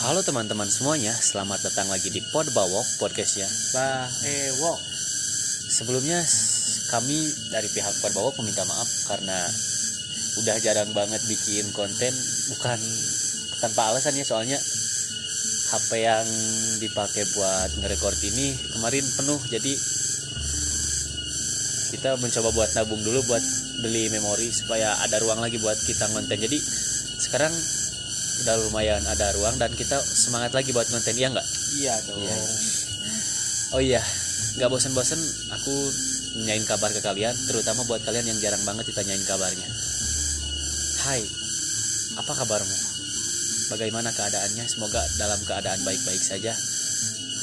Halo teman-teman semuanya, selamat datang lagi di Pod Bawok podcastnya. Bah, eh, wok. Sebelumnya kami dari pihak Pod Bawok meminta maaf karena udah jarang banget bikin konten, bukan tanpa alasan ya soalnya HP yang dipakai buat ngerekord ini kemarin penuh jadi kita mencoba buat nabung dulu buat beli memori supaya ada ruang lagi buat kita konten. Jadi sekarang udah lumayan ada ruang dan kita semangat lagi buat konten ya nggak? Iya dong. Iya. Oh iya, nggak bosen-bosen aku nanyain kabar ke kalian, terutama buat kalian yang jarang banget ditanyain kabarnya. Hai, apa kabarmu? Bagaimana keadaannya? Semoga dalam keadaan baik-baik saja,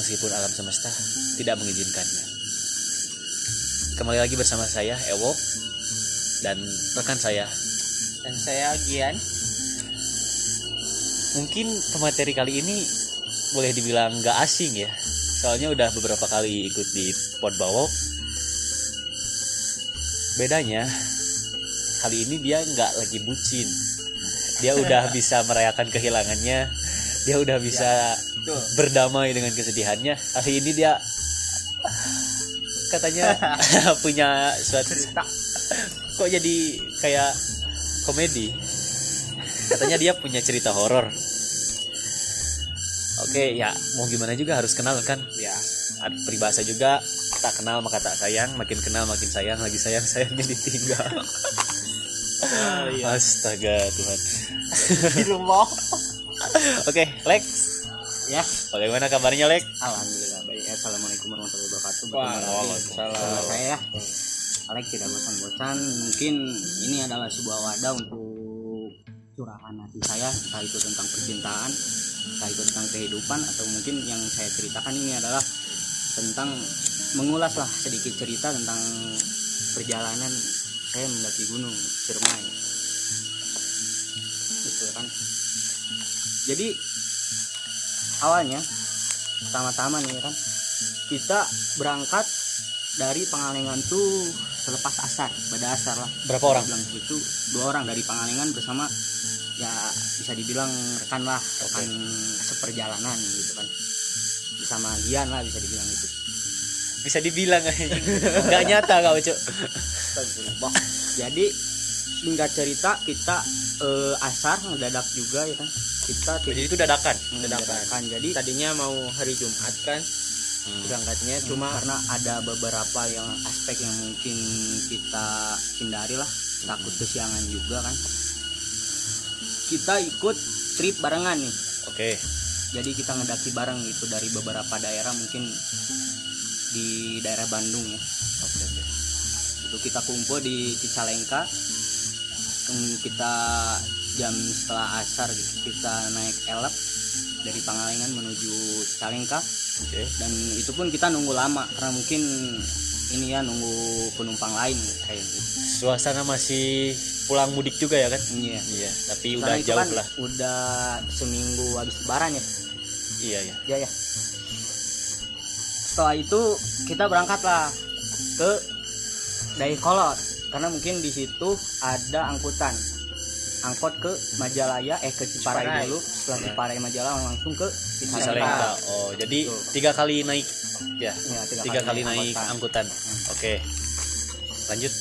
meskipun alam semesta tidak mengizinkannya. Kembali lagi bersama saya, Ewo, dan rekan saya. Dan saya Gian. Mungkin pemateri kali ini boleh dibilang nggak asing ya, soalnya udah beberapa kali ikut di Pod Bawok. Bedanya kali ini dia nggak lagi bucin, dia udah bisa merayakan kehilangannya, dia udah bisa Tuh. berdamai dengan kesedihannya. Kali ini dia katanya punya suatu Cerita. kok jadi kayak komedi katanya dia punya cerita horor oke ya mau gimana juga harus kenal kan Ya. ada peribahasa juga tak kenal maka tak sayang makin kenal makin sayang lagi sayang sayangnya ditinggal Oh, iya. astaga Tuhan Di rumah. oke Lex Ya. bagaimana kabarnya Lex Alhamdulillah baik. Assalamualaikum warahmatullahi wabarakatuh. Waalaikumsalam. saya ya. Alex tidak bosan-bosan. Mungkin ini adalah sebuah wadah untuk curahan hati saya, entah itu tentang percintaan, entah itu tentang kehidupan, atau mungkin yang saya ceritakan ini adalah tentang mengulas lah sedikit cerita tentang perjalanan saya mendaki gunung Ciremai. Gitu kan. Jadi awalnya pertama-tama nih ya kan kita berangkat dari Pangalengan tuh selepas asar pada asar lah berapa orang bilang itu dua orang dari Pangalengan bersama ya bisa dibilang rekan lah rekan seperjalanan gitu kan. Bersama Gian lah bisa dibilang itu bisa dibilang nggak nyata kau cuk. Jadi singkat cerita kita eh, asar ngedadak juga ya kan. Kita jadi itu dadakan? Dadakan. jadi tadinya mau hari Jumat kan berangkatnya cuma cuma karena ada beberapa yang aspek yang mungkin kita hindari lah. Takut kesiangan juga kan kita ikut trip barengan nih. Oke. Jadi kita ngedaki bareng gitu dari beberapa daerah mungkin di daerah Bandung ya. Oke oke. Itu kita kumpul di Cicalengka. Kita jam setelah asar gitu, kita naik elep dari Pangalengan menuju Cicalengka. Oke. Dan itu pun kita nunggu lama karena mungkin ini ya nunggu penumpang lain kayak gitu. Suasana masih pulang mudik juga ya kan? Iya. Iya tapi Karena udah jauh kan lah. udah seminggu habis lebaran ya? Iya ya ya ya setelah itu kita berangkat lah ke Dayakolot. Karena mungkin di situ ada angkutan angkot ke Majalaya eh ke Ciparai, Ciparai. dulu. Setelah Ciparai Majalaya langsung ke Cicalengka oh jadi Tuh. tiga kali naik. Ya ya, tiga kali naik angkutan. angkutan oke. Lanjut.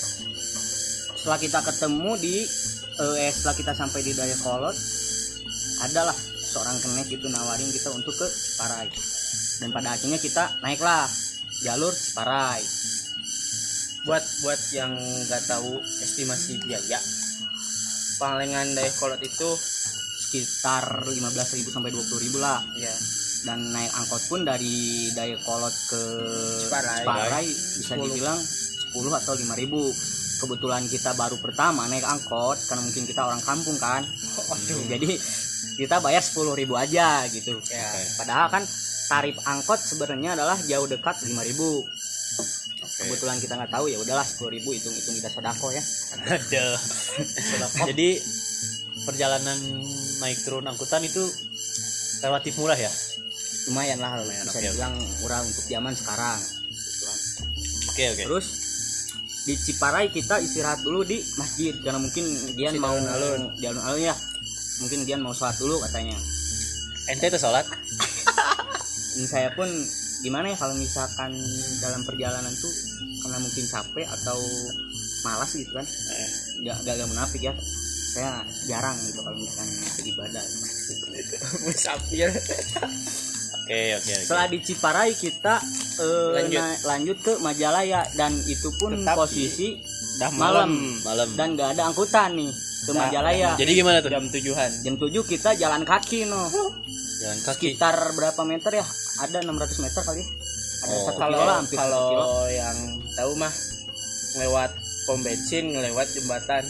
Setelah kita ketemu di eh setelah kita sampai di Dayakolot adalah seorang kenek itu nawarin kita untuk ke Ciparai. Dan pada akhirnya kita naiklah jalur Ciparai. Buat buat yang nggak tahu estimasi biaya Pangalengan Dayakolot itu sekitar 15.000 sampai 20.000 lah. Ya dan naik angkot pun dari Dayakolot ke Ciparai. Ciparai bisa 10. dibilang 10 atau 5.000 kebetulan kita baru pertama naik angkot karena mungkin kita orang kampung kan. Jadi kita bayar 10.000 aja gitu. Ya padahal kan tarif angkot sebenarnya adalah jauh dekat 5.000 oke kebetulan kita nggak tahu ya udahlah 10.000 hitung hitung kita sodako ya. Aduh. jadi perjalanan naik turun angkutan itu relatif murah ya? Lumayan lah Lumayan, bisa oke, oke. dibilang murah untuk zaman sekarang. Gitu kan. oke oke. Terus di Ciparai kita istirahat dulu di masjid karena mungkin dia mau alun-alun. di alun-alun ya. Mungkin dia mau sholat dulu katanya. Ente tuh sholat? Ini saya pun gimana ya kalau misalkan dalam perjalanan tuh karena mungkin capek atau malas gitu kan? Eh. nggak nggak nggak munafik ya. Saya jarang gitu kalau misalkan ibadah musafir oke oke oke. Setelah di Ciparai kita eh, Lanjut. na- lanjut ke Majalaya. Dan itu pun Tetapi- posisi dah malam. Malam. Dan nggak ada angkutan nih ke Nah, Majalaya. Jadi gimana tuh? Jam tujuhan. Jam 7 kita jalan kaki no. Jalan kaki. Sekitar berapa meter ya ada 600 meter kali. Ada Oh. satu kalau kilo lah hampir kalau kilo. yang tahu mah lewat pom bensin lewat jembatan.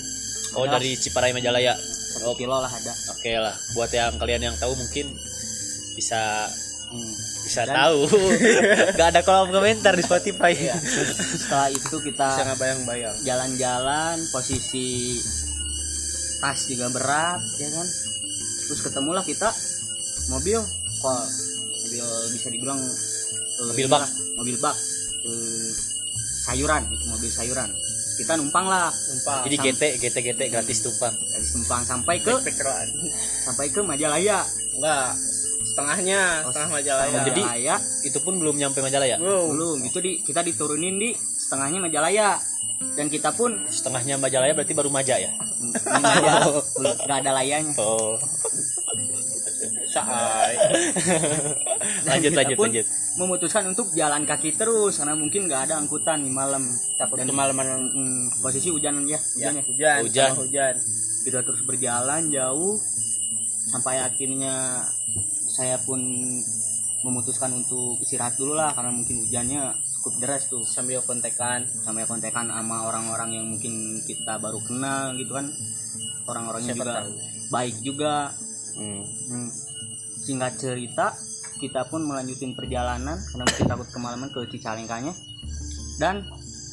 Oh dari Ciparai Majalaya. Satu kilo lah ada. Oke lah buat yang kalian yang tahu mungkin bisa Hmm. bisa Dan- tahu. Nggak ada kolom komentar di Spotify. Iya. setelah itu kita bisa bayang-bayang jalan-jalan posisi tas juga berat ya kan? Terus ketemulah kita mobil kok mobil bisa dibilang eh, Mobil bak. mobil bak eh, sayuran itu mobil sayuran. Kita numpang lah. Numpang. Jadi GT GT GT gratis tumpang. Dari numpang sampai ke sampai ke Majalaya. Enggak setengahnya Oh, setengah Majalaya. Jadi- Majalaya itu pun belum nyampe Majalaya? Wow belum. Itu di kita diturunin di setengahnya Majalaya. Dan kita pun setengahnya Majalaya berarti baru Maja ya? Nggak ada layanya oh saai lanjut kita lanjut pun lanjut. memutuskan untuk jalan kaki terus karena mungkin nggak ada angkutan di malam. Takut Dan- kemalaman Mm, posisi hujan ya ya, hujan ya. hujan Hujan. hujan. Kita terus berjalan jauh sampai akhirnya saya pun memutuskan untuk istirahat dulu lah karena mungkin hujannya cukup deras tuh. Sambil kontekan. Sampai kontekan sama orang-orang yang mungkin kita baru kenal gitu kan. Orang-orangnya juga tahu. baik juga. Hmm. Hmm. Singkat cerita kita pun melanjutin perjalanan karena mungkin takut kemalaman ke Cicalengkanya. Dan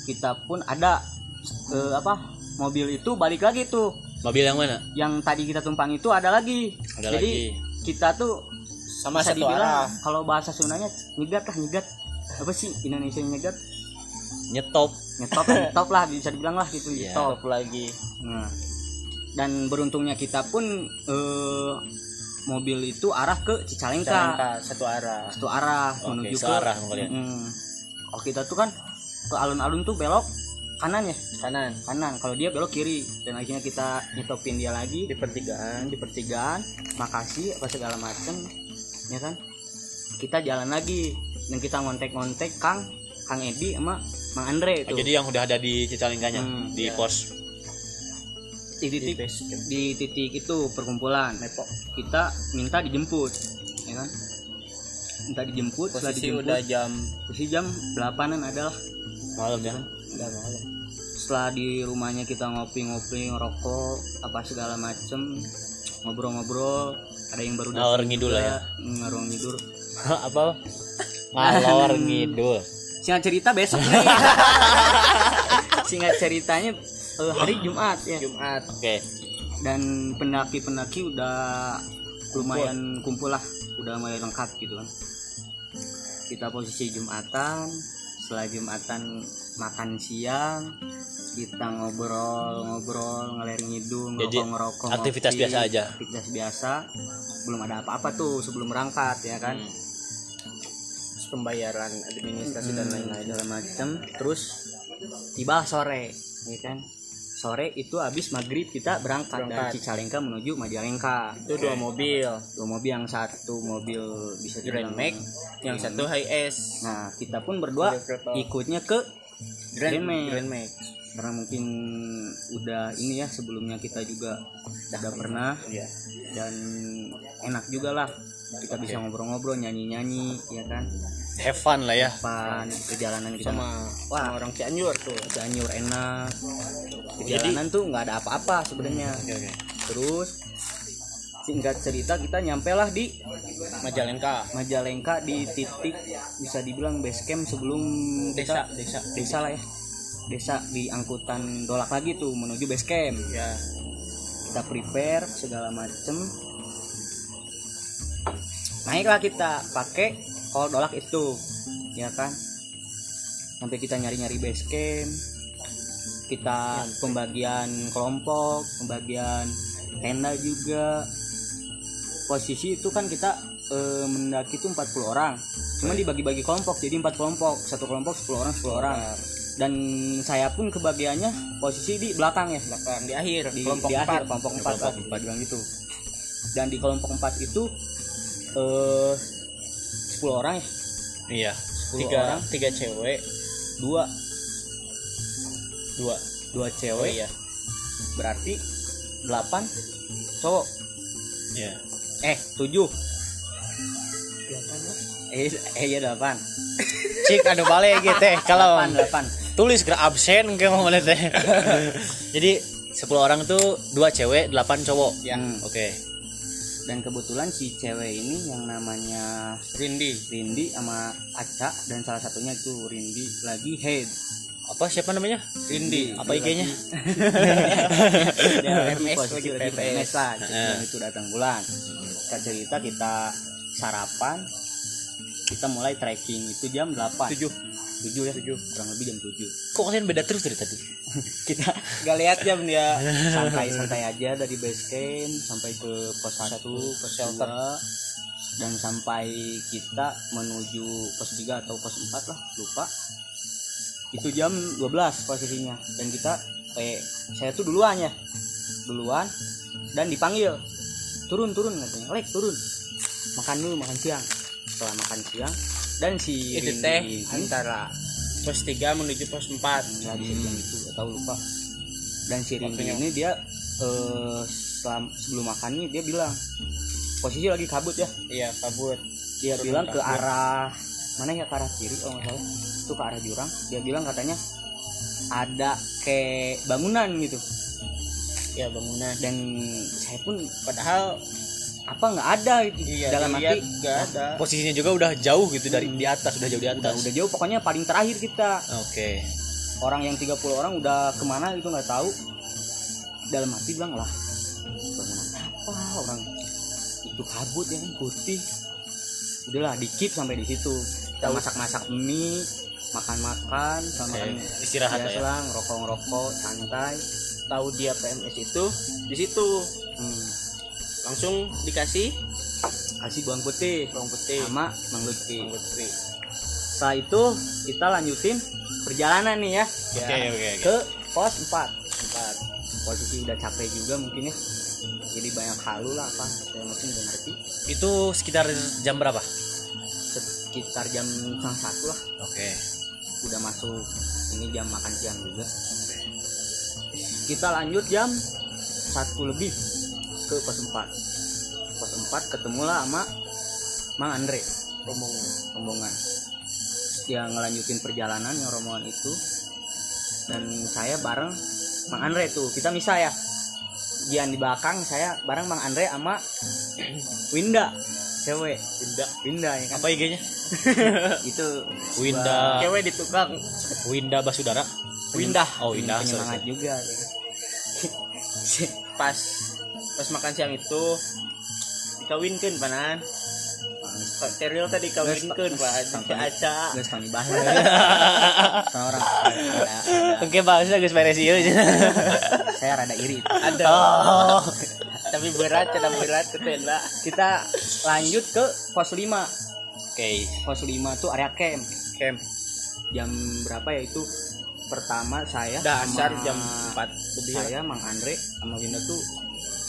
kita pun ada eh, apa mobil itu balik lagi tuh. Mobil yang mana? Yang tadi kita tumpang itu ada lagi. Ada jadi lagi. kita tuh sama bisa satu dibilang arah. kalau bahasa Sundanya nyegat lah nyegat. Apa sih Indonesia nyegat? Nyetop. Nyetop nyetop lah bisa dibilang lah gitu Iya. nyetop. Top lagi. Nah, dan beruntungnya kita pun eh, mobil itu arah ke Cicalengka, Cicalengka satu arah satu arah Oke, menuju ke kalian. Mm. Oh kita tuh kan ke alun-alun tuh belok kanan ya, kanan kanan. Kalau dia belok kiri dan akhirnya kita nyetopin dia lagi di pertigaan di pertigaan, makasih apa segala macem, ya kan? Kita jalan lagi dan kita ngontek-ngontek Kang Kang Edi sama Mang Andre itu. Oh, jadi yang udah ada di Cicalengkanya Hmm, di iya. pos di titik di base camp. di titik itu perkumpulan. Kita minta dijemput ya kan? Minta dijemput setelah posisi dijemput udah jam posisi jam 8an adalah. Malam ya? Udah malam. Setelah di rumahnya kita ngopi-ngopi ngerokok apa segala macem ngobrol-ngobrol ada yang baru Ngalor ngidul lah ya. ngalor ngidul. Apa? Ngalor ngidul. Singkat cerita besok nih. Singkat ceritanya hari Jumat ya. Jumat. Oke. Dan pendaki-pendaki udah lumayan kumpul. lah udah mulai lengkap gitu kan. Kita posisi jumatan setelah jumatan makan siang kita ngobrol-ngobrol ngeler ngidul Jadi, ngerokok ngerokok aktivitas ngopi, biasa aja. aktivitas biasa. Belum ada apa-apa tuh sebelum berangkat ya kan? Hmm. Terus pembayaran administrasi dan lain-lain. segala macam terus tiba sore ya kan sore itu habis maghrib kita berangkat, dari Berangkat. Cicalengka menuju Majalengka. Itu dua mobil. Dua mobil yang satu mobil bisa Grand Max yang satu High S. Nah kita pun berdua ikutnya ke Grand, Grand Max. Grand Max. Karena mungkin udah ini ya sebelumnya kita juga udah pernah. Iya. Dan enak juga lah. Kita bisa ngobrol-ngobrol nyanyi-nyanyi ya kan have fun lah ya. Pan perjalanan kita. Sama Wah. sama orang Cianjur tuh. Cianjur enak. Perjalanan tuh nggak ada apa-apa sebenarnya. Oke oke. Terus singkat cerita kita nyampe lah di Majalengka. Majalengka di titik bisa dibilang base camp sebelum desa kita- desa desa. lah ya. Desa di angkutan dolak lagi tuh menuju base camp. Ya. Kita prepare segala macem. Naiklah kita pakai kol dolak itu ya kan? Sampai kita nyari-nyari base camp kita pembagian kelompok pembagian tenda juga. Posisi itu kan kita eh, mendaki itu 40 orang. Cuma dibagi-bagi kelompok jadi empat kelompok. Satu kelompok 10 orang 10 orang. Dan saya pun kebagiannya posisi di belakang ya. Belakang di akhir di, kelompok di akhir empat. kelompok Di empat kelompok lah dibilang gitu. Dan di kelompok empat itu eh 10 orang ya? Iya 10 tiga orang. tiga cewek. Dua. Dua. Dua oh cewek. Iya. Berarti 8 cowok. Iya. Eh 7 eh eh ya 8 cik anu balik gitu teh kalau 8 8 tulis ke absen ke mau teh. Jadi 10 orang tuh dua cewek 8 cowok. Ya. oke dan kebetulan si cewek ini yang namanya Rindi. Rindi sama Aca dan salah satunya itu Rindi lagi head. Apa siapa namanya? Rindi. Apa IG-nya PMS, lagi. PMS. Lah. Bulan itu datang bulan. Kita cerita kita sarapan kita mulai trekking itu jam 8 tujuh. 7 ya? 7 kurang lebih jam 7 kok kalian beda terus dari tadi? Kita gak lihat jam dia. Santai-santai aja dari base camp sampai ke pos 1 pos shelter. dan sampai kita menuju pos 3 atau pos 4 lah lupa. Itu jam 12 posisinya. Dan kita eh saya tuh duluan ya. Duluan dan dipanggil. Turun turun katanya. Lek turun. Makan dulu makan siang setelah makan siang. Dan si itu teh antara pos tiga menuju pos empat. Nggak bisa bilang itu atau lupa. Dan si Waktunya. ini dia eh, setelah sebelum makan nih dia bilang posisi lagi kabut ya. Iya kabut. Dia Turun bilang ke kabut. arah mana ya ke arah kiri kalau nggak salah. Itu ke arah jurang. Dia bilang katanya ada kayak bangunan gitu. Ya bangunan. Dan saya pun padahal apa nggak ada gitu? Iya dalam dilihat arti gak ada. Posisinya juga udah jauh gitu dari di atas udah jauh di udah atas. udah jauh pokoknya paling terakhir kita. Oke. Orang yang 30 orang udah ke mana itu nggak tahu. Dalam hati bilang lah bangunan apa orang? Itu kabut ya kan putih. Udahlah dikip sampai di situ. Kita masak-masak mie makan-makan sama makan istirahat lah ya. biasa lah, ngerokok-ngerokok santai. Tahu dia PMS itu di situ. Hmm. Langsung dikasih? Kasih bawang putih. Bawang putih. Sama bawang putih setelah itu kita lanjutin perjalanan nih ya. Oke oke oke. ke pos 4 Empat. posisi udah capek juga mungkin ya. Jadi banyak halu lah apa. Saya mungkin udah ngerti. Itu sekitar jam berapa? Sekitar jam setengah satu lah. Oke. Udah masuk. Ini jam makan siang juga. Kita lanjut jam satu lebih ke pos 4 pos 4 ketemulah sama Mang Andre. Rombongan. Rombongan. Yang ngelanjutin perjalanan yang rombongan itu. Dan saya bareng Mang Andre tuh. Kita misah ya Gian di belakang saya bareng Mang Andre sama Winda. Cewek. Tidak Winda ya kan? Apa IG-nya itu Winda. cewek di tukang. Winda Basudara. Winda. Oh Winda penyemangat sorry. juga ya kan. pas pas makan siang itu dikawinkan panan Ceril tadi dikawinkan pak. Sampai- Sampai aca ada, ada, oke bahasnya guys beres ieu saya rada iri. Ada. Oh. Tapi berat cara berat ke tenda kita lanjut ke pos 5 oke. Pos 5 tuh area camp. Camp. Jam berapa ya itu? Pertama saya dasar sama jam 4 lebih saya Mang Andre sama Winda tuh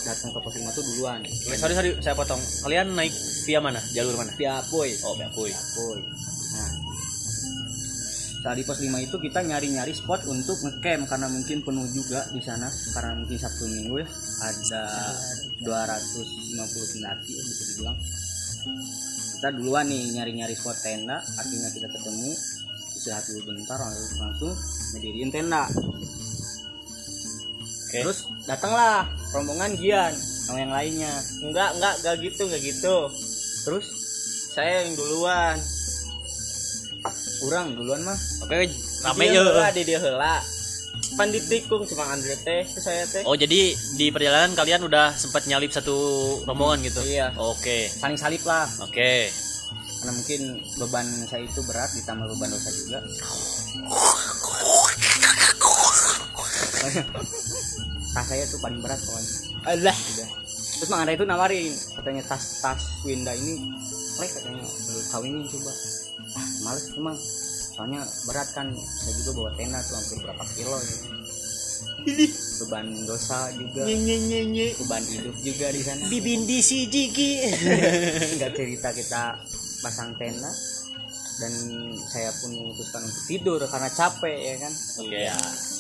datang ke pos 5 tuh duluan. Eh, sorry sorry saya potong. Kalian naik via mana? Jalur mana? Via boy oh via Puy. boy nah. Saat di pos 5 itu kita nyari-nyari spot untuk ngecamp karena mungkin penuh juga di sana. Karena mungkin Sabtu Minggu ya ada 250 pendaki ya, bisa dibilang. Kita duluan nih nyari-nyari spot tenda. Artinya kita ketemu. Istirahat dulu bentar langsung langsung ngediriin tenda oke. Terus datanglah rombongan Gian sama yang lainnya. Enggak enggak enggak gitu enggak gitu. Terus saya yang duluan. Kurang duluan mah. Oke rame dia ya di dia heula pan ditikung cuma Andre teh saya teh. Oh jadi di perjalanan kalian udah sempat nyalip satu rombongan gitu? Iya. oke. Saling salip lah. Oke. Karena mungkin beban saya itu berat ditambah beban dosa juga tas saya tuh paling berat pokoknya. Allah udah. Terus Mang itu nawarin katanya tas tas Winda ini plek katanya. "Eh, kawinin coba. Ah males emang soalnya berat kan. Saya juga bawa tenda tuh hampir berapa kilo ya. beban dosa juga. Nye nye nye nye. Beban hidup juga di sana. Bibindi si jiki. Nggak cerita kita pasang tenda dan saya pun memutuskan untuk tidur karena capek ya kan? Oke.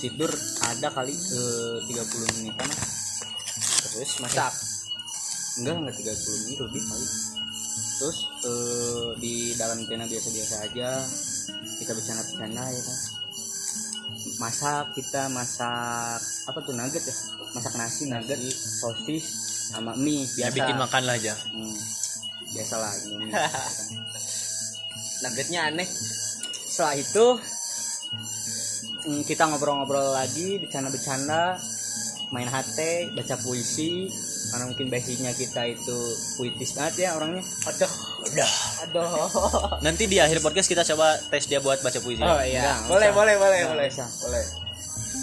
Tidur ada kali ke 30 menitan terus masak. Enggak enggak 30 menit lebih kali. Terus eh, di dalam tenda biasa-biasa aja kita bercanda-bercanda ya kan? Masak kita masak apa tuh nugget ya? Masak nasi nugget sosis sama mie ya biasa. bikin makan lah aja. Hmm, biasalah ini nuggetnya aneh. Setelah itu mm, kita ngobrol-ngobrol lagi bercanda-bercanda main HT baca puisi karena mungkin basicnya kita itu puitis banget ya orangnya. Aduh udah. Aduh. Nanti di akhir podcast kita coba tes dia buat baca puisi. Oh iya. Enggak, boleh boleh boleh Enggak, boleh. bisa. boleh.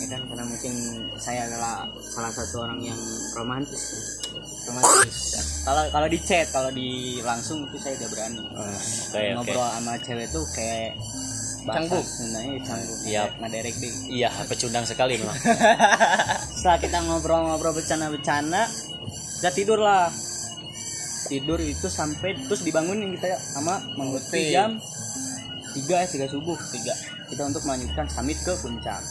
Ya kan karena mungkin saya adalah salah satu orang yang romantis romantis kalau kalau di chat kalau di langsung itu saya udah berani. Oke oke. Ngobrol sama cewek tuh kayak Canggung. Sundanya canggung. Iya. Ngaderek deh. Iya pecundang sekali memang. Setelah kita ngobrol-ngobrol bercanda-bercanda kita tidur lah. Tidur itu sampai terus dibangunin kita sama mengikuti Oke. jam tiga ya tiga subuh. Tiga. Kita untuk melanjutkan summit ke puncak.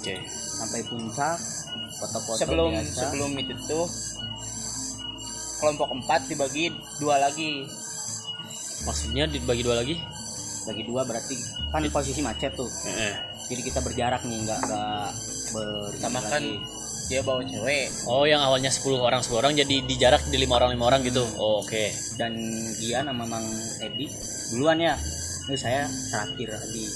Oke. Sampai puncak foto-foto sebelum biasa. sebelum itu tuh kelompok empat dibagi dua lagi. Maksudnya dibagi dua lagi? Bagi dua berarti kan posisi macet tuh. Eh, jadi kita berjarak nih nggak nggak ber sama kan dia bawa cewek. Oh yang awalnya 10 orang 10 orang jadi di jarak di lima orang lima orang gitu? Oh, oke. Dan dia nama Mang Edi duluan ya. Ini saya terakhir lagi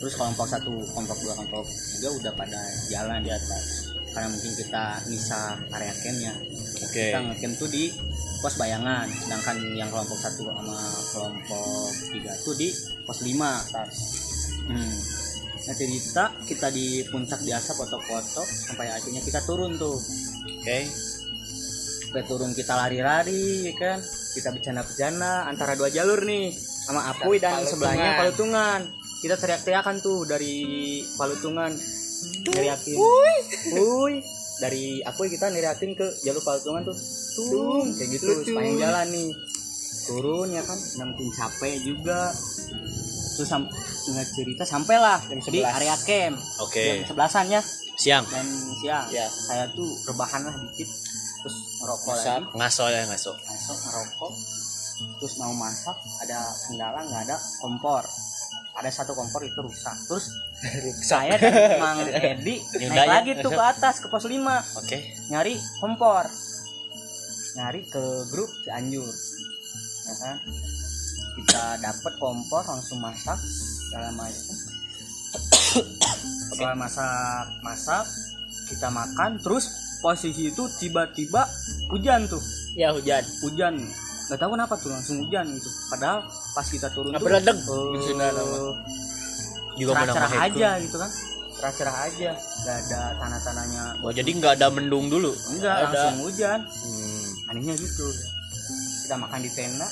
terus kelompok satu kelompok dua kelompok tiga udah pada jalan di atas. Karena mungkin kita misah area campnya. Oke. Kita ngecamp tuh di pos bayangan. Sedangkan yang kelompok satu sama kelompok tiga tuh di pos lima hmm. nah cerita kita di puncak biasa foto-foto sampai akhirnya kita turun tuh. Oke. Sampai turun kita lari-lari ya kan? Kita bercanda-bercanda antara dua jalur nih sama Apuy dan Palutungan. sebelahnya Palutungan kita teriak-teriakan tuh dari Palutungan teriakin Uy dari Apuy kita neriakin ke jalur Palutungan tuh. Tung kayak gitu Lucu. sepanjang jalan nih. Turun ya kan? Mungkin capek juga. Terus sam ingat cerita sampailah di 11. area camp. Oke. Jam sebelasan ya. Siang. Dan siang. Ya. saya tuh rebahan lah dikit. Terus ngerokok Masak. lagi. Ngaso ya ngaso masuk ngerokok. Terus mau masak ada kendala nggak ada kompor ada satu kompor itu rusak. Terus saya dan Mang Edi Nyunda naik ya. lagi tuh ke atas ke pos 5 oke. Nyari kompor. Nyari ke grup Cianjur. Ya kan kita dapat kompor langsung masak segala macam setelah masak masak kita makan terus posisi itu tiba-tiba hujan tuh. Ya hujan. Hujan nggak tahu kenapa tuh langsung hujan gitu. Padahal pas kita turun Nggak tuh beredeg eh, juga mau cerah-cerah nama aja gitu kan. Cerah-cerah aja. Nggak ada tanah-tanahnya. Oh jadi nggak ada mendung dulu? Enggak Ada. langsung hujan. Hmm. anehnya gitu. Kita makan di tenda.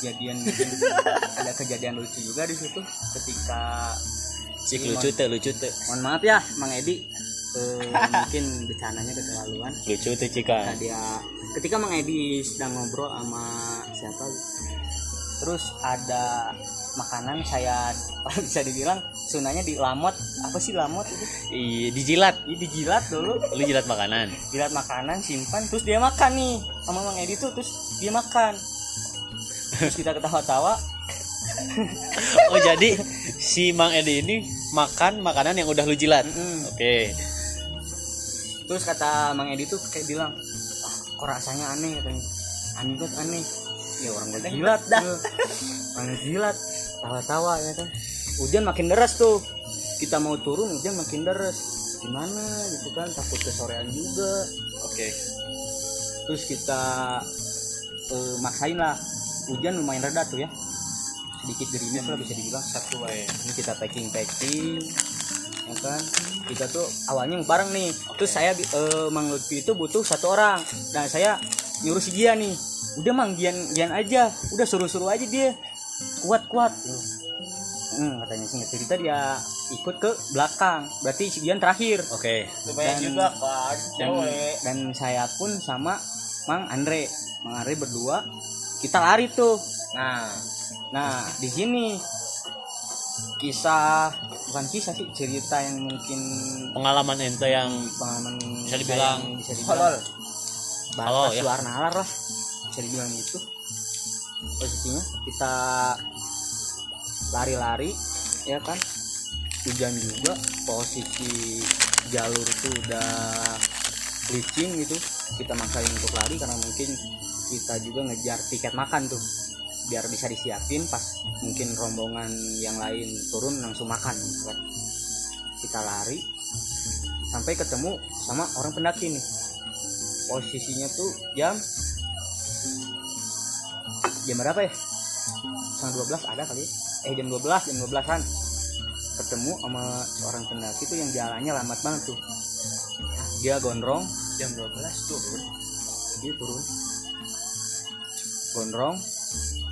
Kejadian ada kejadian lucu juga di situ. Ketika si lucu tuh lucu tuh mohon maaf ya Mang Edi eh, mungkin bercandanya keterlaluan. Lucu tuh cika Nah, dia ketika Mang Edi sedang ngobrol sama siapa? Terus ada makanan saya bisa dibilang sunanya di lamot. Apa sih lamot itu? Iya dijilat Ini dijilat dulu. Lu jilat makanan? Jilat makanan simpan terus dia makan nih. Sama Mang Edi tuh terus dia makan. Terus kita ketawa-tawa. Oh jadi si Mang Edi ini makan makanan yang udah lu jilat? Mm-mm. oke terus kata Mang Edi tuh kayak bilang ah, kok rasanya aneh? katanya. Aneh banget aneh. Ya orang gue jilat dah. orang jilat tawa-tawa ya kan. Hujan makin deras tuh. Kita mau turun hujan makin deras. Gimana gitu kan? Takut kesorean juga. Oke. Terus kita eh, maksain lah. Hujan lumayan reda tuh ya. Sedikit gerimis lah bisa dibilang. Satu wae. Ini kita packing packing kan? Kita tuh awalnya bareng nih. Terus saya eh, Mang Lutfi itu butuh satu orang. Dan saya nyuruh si dia nih udah mang gian gian aja. Udah suruh-suruh aja dia. Kuat kuat. Hmm, katanya singkat cerita dia ikut ke belakang. Berarti si Gian terakhir. Oke. lumayan Dan- juga kan dan, dan saya pun sama Mang Andre. Mang Andre berdua kita lari tuh. Nah. Nah di sini kisah bukan kisah sih cerita yang mungkin Pengalaman ente yang pengalaman Bisa dibilang bisa dibilang Halo, batas ya. luar nalar lah bisa dibilang gitu. Posisinya kita lari-lari ya kan? Hujan juga posisi jalur tuh udah licin gitu. Kita maksain untuk lari karena mungkin kita juga ngejar tiket makan tuh biar bisa disiapin pas mungkin rombongan yang lain turun langsung makan. Gitu kan kita lari sampai ketemu sama orang pendaki nih. Posisinya tuh jam jam berapa ya? Setengah 12 ada kali ya? eh jam 12 jam 12an ketemu sama seorang pendaki tuh yang jalannya lambat banget tuh. Dia gondrong. Jam 12 turun. Dia turun. Gondrong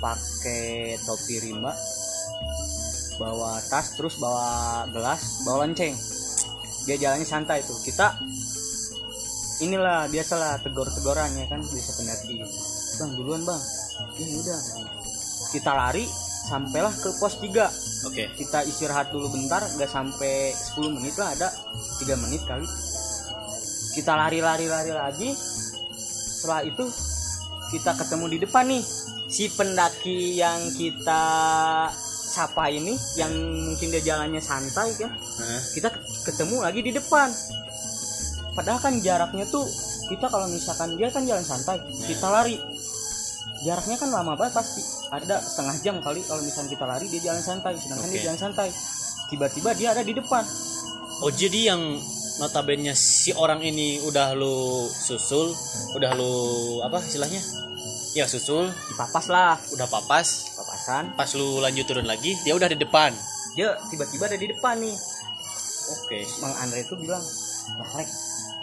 pakai topi rimba bawa tas terus bawa gelas bawa lonceng. Dia jalannya santai tuh. Kita inilah biasalah tegor-tegorannya kan biasa pendaki. Bang duluan bang. Ini udah. Kita lari sampailah ke pos 3 Oke. kita istirahat dulu bentar nggak sampai 10 menit lah ada 3 menit kali. Kita lari-lari lari lagi. Setelah itu kita ketemu di depan nih si pendaki yang kita sapa ini yang mungkin dia jalannya santai kan kita ketemu lagi di depan. Padahal kan jaraknya tuh kita kalau misalkan dia kan jalan santai kita lari. Jaraknya kan lama banget pasti. Ada setengah jam kali kalau misalkan kita lari dia jalan santai. Sedangkan Oke. dia jalan santai. Tiba-tiba dia ada di depan. Oh jadi yang notabene si orang ini udah lu susul, udah lu apa istilahnya? Ya susul, dipapas lah. Udah papas, papasan. Pas lu lanjut turun lagi dia udah di depan. dia tiba-tiba ada di depan nih. Oke. Mang Andre itu bilang Lek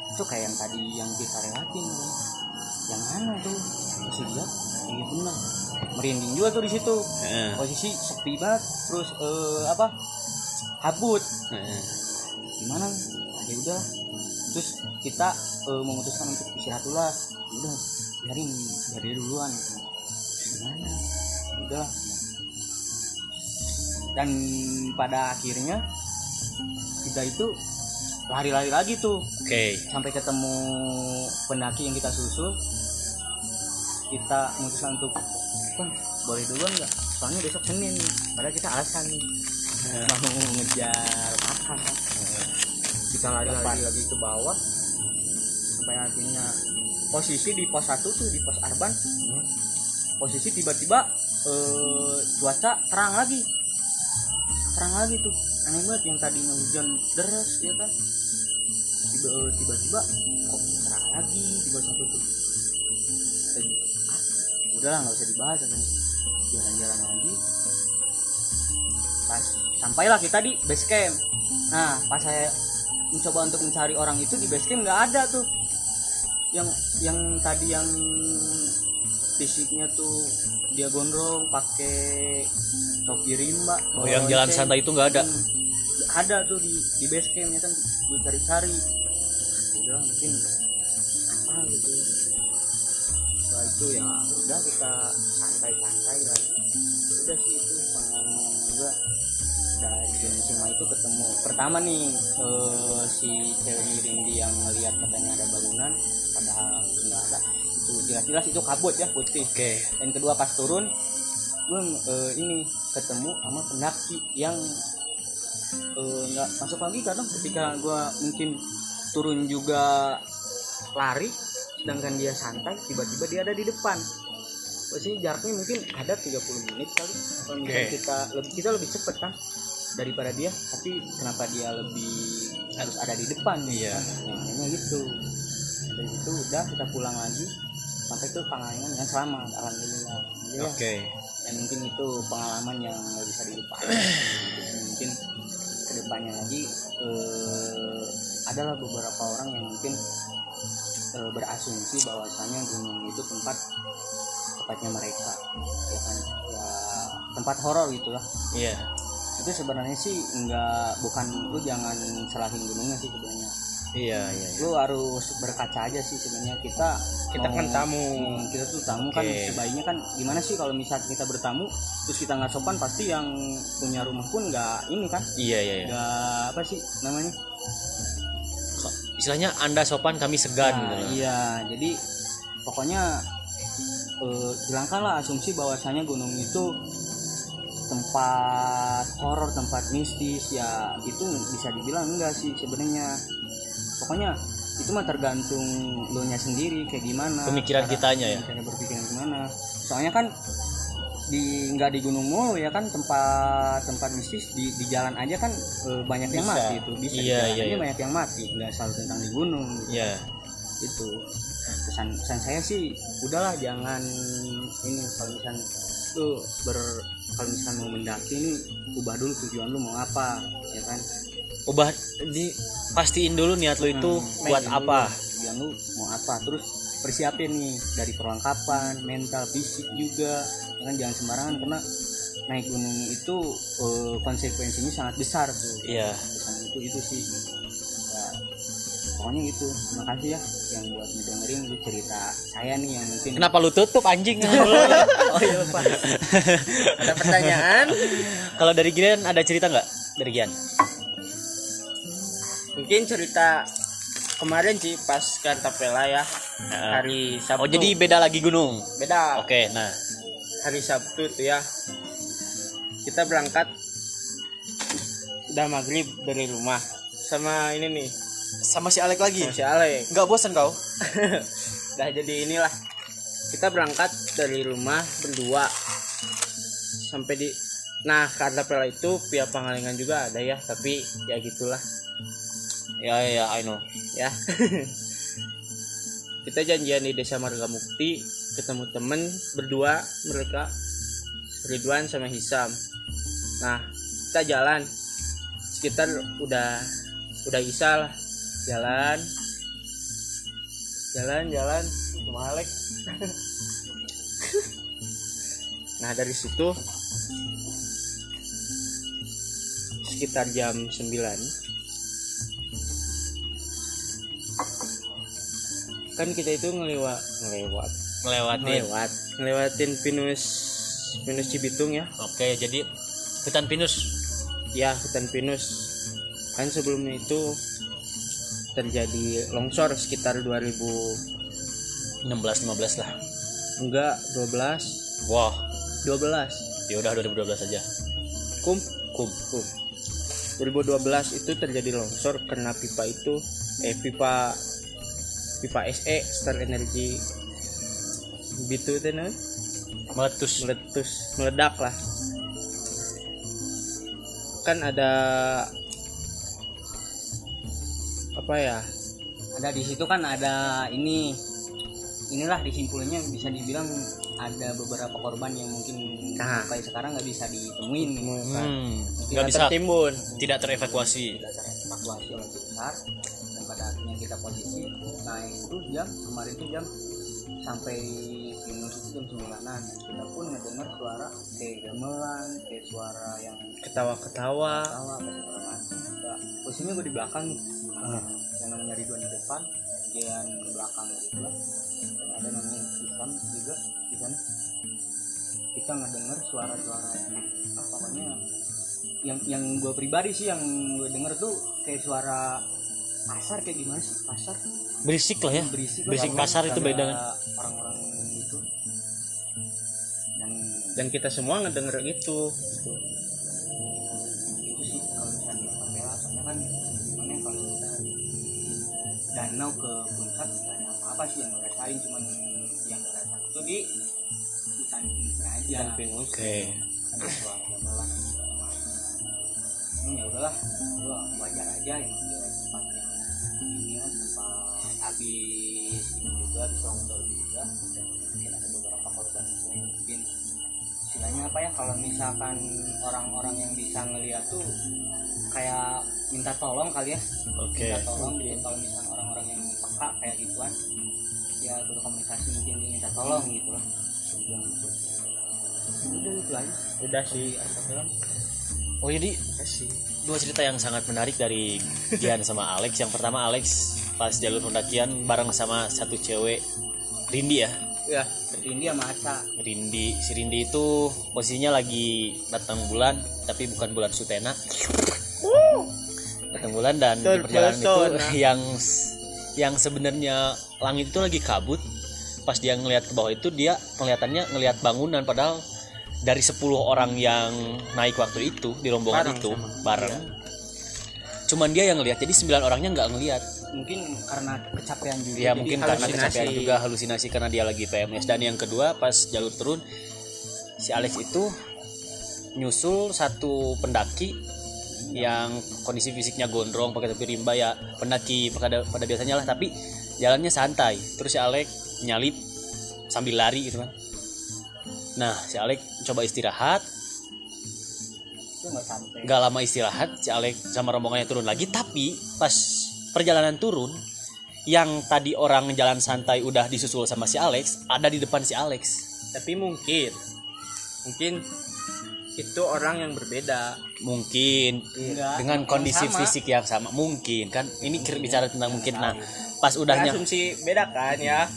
itu kayak yang tadi yang kita lewatin kan. yang mana tuh? Terus dia iya benar merinding juga tuh di situ. Heeh. posisi sepi banget terus eh, apa? Kabut. Heeh. gimana? Ah, ya udah. Terus kita eh, memutuskan untuk istirahat dulu lah. Ya udah biar dia duluan. Gimana? Udah. Dan pada akhirnya kita itu lari-lari lagi tuh. Oke. sampai ketemu pendaki yang kita susul kita memutuskan untuk bang boleh duluan nggak? Soalnya besok senin. Padahal kita alasan nih. Mau ngejar makan kan. kita lari-lari lagi ke bawah. Sampai akhirnya posisi di pos satu tuh di pos Arban. Posisi tiba-tiba eh, cuaca terang lagi. Terang lagi tuh. Aneh banget yang tadinya hujan deras ya kan? Tiba eh, tiba-tiba kok terang lagi di pos satu tuh. Dan, ah, udahlah nggak usah dibahas kan jalan-jalan lagi. Pas sampailah kita di base camp. Nah pas saya mencoba untuk mencari orang itu di base camp nggak ada tuh yang yang tadi yang fisiknya tuh dia gondrong pakai topi rimba Oh yang jalan lonceng. santai itu nggak ada. Hmm, ada tuh di di base camp ya kan gue cari-cari. Udah mungkin apa gitu. Setelah itu ya udah kita santai-santai lagi. Udah sih dari Jensima itu ketemu. Pertama nih eh, si cewek Rindi yang ngeliat katanya ada bangunan padahal nggak ada. Itu jelas-jelas itu kabut ya putih. Oke. dan kedua pas turun gue eh, ini ketemu sama pendaki yang eh, nggak masuk lagi karena ketika gue mungkin turun juga lari sedangkan dia santai tiba-tiba dia ada di depan. Pasti jaraknya mungkin ada 30 menit kali. Misalnya Oke. kita lebih kita lebih cepet kan daripada dia tapi kenapa dia lebih harus ada di depan? Iya. nah, akhirnya gitu. Dari itu udah kita pulang lagi sampai ke Pangalengan yang selamat alhamdulillah. Jadi ya, Oke. dan mungkin itu pengalaman yang nggak bisa dilupain. Mungkin ke depannya lagi eh, adalah beberapa orang yang mungkin eh, berasumsi bahwasanya gunung itu tempat tempatnya mereka. Ya kan? Ya tempat horor gitu lah. Iya itu sebenarnya sih nggak bukan lu jangan salahin gunungnya sih sebenarnya. Iya iya lu harus berkaca aja sih sebenarnya. Kita kita mau- kan tamu. Hmm, kita tuh tamu kan Oke. sebaiknya kan gimana sih kalau misalnya kita bertamu terus kita nggak sopan pasti yang punya rumah pun nggak ini kan? Iya iya, iya. nggak apa sih namanya? Istilahnya anda sopan kami segan Nah, gitu loh. iya. Jadi pokoknya eh, hilangkanlah asumsi bahwasanya gunung itu tempat horor tempat mistis ya itu bisa dibilang enggak sih sebenarnya. Pokoknya itu mah tergantung lo nya sendiri kayak gimana Pemikiran cara- kitanya ya? cara berpikiran gimana. Soalnya kan di nggak di gunung mulu ya kan tempat tempat mistis di di jalan aja kan eh, banyak yang mati itu bisa di Iya, jalan iya, aja iya. banyak yang mati nggak selalu tentang di gunung gitu. Iya. Itu pesan pesan saya sih udahlah jangan ini kalau misalnya lu ber kalau misalnya mau mendaki ini ubah dulu tujuan lu mau apa ya kan? Ubah di pastiin dulu niat lo itu Hmm, buat apa. dulu tujuan lu mau apa. Terus persiapin nih dari perlengkapan mental fisik juga ya kan? Jangan sembarangan karena naik gunung itu eh, konsekuensinya sangat besar tuh iya. Pesan itu itu sih pokoknya gitu. Terima kasih ya yang buat ngedengerin cerita saya nih yang mungkin kenapa lu tutup anjing? Oh iya lupa ada pertanyaan? Kalau dari Gian ada cerita nggak? Dari Gian? Mungkin cerita kemarin sih pas Kartapela ya Nah. hari Sabtu. Oh jadi beda lagi gunung? Beda. Oke nah. Hari Sabtu tuh ya kita berangkat udah maghrib dari rumah. Sama ini nih sama si Alek lagi? Sama si Ale nggak bosan kau? Udah jadi inilah. Kita berangkat dari rumah berdua. Sampai di nah Kartapela itu pihak Pangalengan juga ada ya tapi ya gitulah. Ya ya I know. Ya. Kita janjian di desa Marga Mukti ketemu temen berdua mereka Ridwan sama Hisam. Nah kita jalan. Sekitar udah udah isa lah jalan. Jalan jalan. Sama Alek nah dari situ sekitar jam 9 kan kita itu ngelewat ngelewat. Ngelewatin. Ngelewat. Ngelewatin pinus pinus Cibitung ya. Oke jadi hutan pinus. Ya hutan pinus. Kan sebelumnya itu terjadi longsor sekitar 2000 16 15 lah. Enggak 12 wah. 12 ya udah 2012 aja. Kum. Kum. Kum. 2012 itu terjadi longsor karena pipa itu eh pipa pipa SE Star Energy gitu itu nah, meletus. Meletus meledak lah. Kan ada apa ya ada di situ kan ada ini inilah disimpulnya bisa dibilang ada beberapa korban yang mungkin Nah. sampai sekarang nggak bisa ditemuin nih. hmm, nggak Nggak bisa tertimbun. tidak terevakuasi. Tidak terevakuasi oleh tim SAR. Dan pada akhirnya kita posisi nah itu jam kemarin itu jam sampai minus itu jam sembilanan. Kita pun ngedenger suara kayak gamelan kayak suara yang ketawa-ketawa. Tawa apa segala macam ya, posisinya gue di belakang nih Ah. yang namanya Ridwan di depan dan di belakang gitu lah dan ada namanya Isam juga di sana kita ngedenger suara-suara ah, pokoknya yang yang gue pribadi sih yang gue denger tuh kayak suara pasar kayak gimana sih pasar berisik lah ya berisik lah. Berisik Kayak pasar itu beda kan? orang-orang itu dan dan kita semua ngedenger gitu gitu. Danau ke puncak nggak ada apa-apa sih yang ngerasain cuman yang ngerasain itu di hutan pinusnya aja. Dan pinus oke. Ada suara gamelan. Emang ya udahlah gua wajar aja yang di tempat yang ini kan tempat habis ini juga habis longsor juga. Dan mungkin ada beberapa korban yang mungkin. Istilahnya apa ya kalau misalkan orang-orang yang bisa ngeliat tuh kayak minta tolong kali ya. Oke. Minta tolong gitu kalau misalnya orang-orang yang peka kayak gituan ya berkomunikasi mungkin dia minta tolong gitu loh. Udah itu aja. Udah sih. Apa bilang oh jadi kasih dua cerita yang sangat menarik dari Gian sama Alex. Yang pertama Alex pas jalur pendakian bareng sama satu cewek Rindi ya? Ya ini sama Aca. Rindi. Si Rindi itu posisinya lagi datang bulan tapi bukan bulan Sutena. Datang bulan dan di perjalanan itu yang yang sebenarnya langit itu lagi kabut pas dia ngelihat ke bawah itu dia kelihatannya ngelihat bangunan padahal dari 10 orang yang naik waktu itu di rombongan Bareng itu sama. bareng. Cuman dia yang ngelihat jadi sembilan orangnya nggak ngelihat. Mungkin karena kecapean juga. Ya mungkin karena kecapean juga halusinasi karena dia lagi PMS dan yang kedua pas jalur turun si Alex itu nyusul satu pendaki yang kondisi fisiknya gondrong pakai topi rimba ya pendaki pada pada biasanya lah. Tapi jalannya santai. Terus si Alex nyalip sambil lari gitu kan. Nah si Alex coba istirahat. Nggak lama istirahat si Alex sama rombongannya turun lagi. Tapi pas perjalanan turun yang tadi orang jalan santai udah disusul sama si Alex ada di depan si Alex. Tapi mungkin mungkin itu orang yang berbeda. Mungkin. Enggak, dengan yang kondisi sama. fisik yang sama. Mungkin. Kan ini kira- bicara tentang mungkin. nah pas udahnya oke asumsi beda kan ya?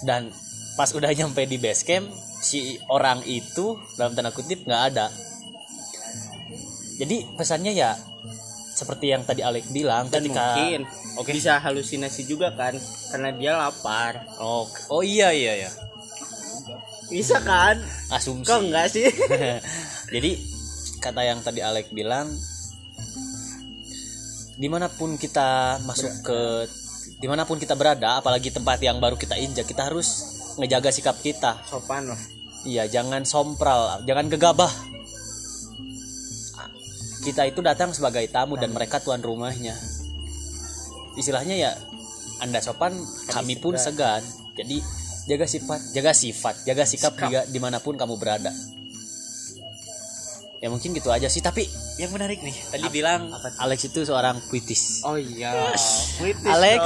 Dan pas udah nyampe di base camp si orang itu dalam tanda kutip nggak ada. Jadi pesannya ya seperti yang tadi Alex bilang dan ketika mungkin oke. bisa halusinasi juga kan karena dia lapar. Oh oh iya iya ya bisa kan? Asumsi. Kok enggak sih jadi kata yang tadi Alex bilang di mana pun kita masuk ke di mana pun kita berada apalagi tempat yang baru kita injak kita harus ngejaga sikap kita. Sopan lah. Iya jangan sompral jangan gegabah. Kita itu datang sebagai tamu dan mereka tuan rumahnya. Istilahnya ya anda sopan kami pun segan. Jadi jaga sifat jaga sifat jaga sikap, Sikap. juga di mana pun kamu berada ya mungkin gitu aja sih tapi yang menarik nih tadi bilang Alex itu seorang puitis oh iya Kritis Alex.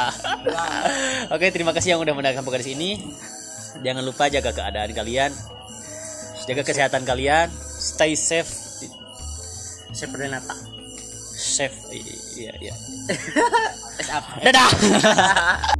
oke terima kasih yang udah mendengarkan podcast ini. Jangan lupa jaga keadaan kalian. Jaga kesehatan kalian. Stay safe. Seperti Nata. Safe. Iya iya. Apa dadah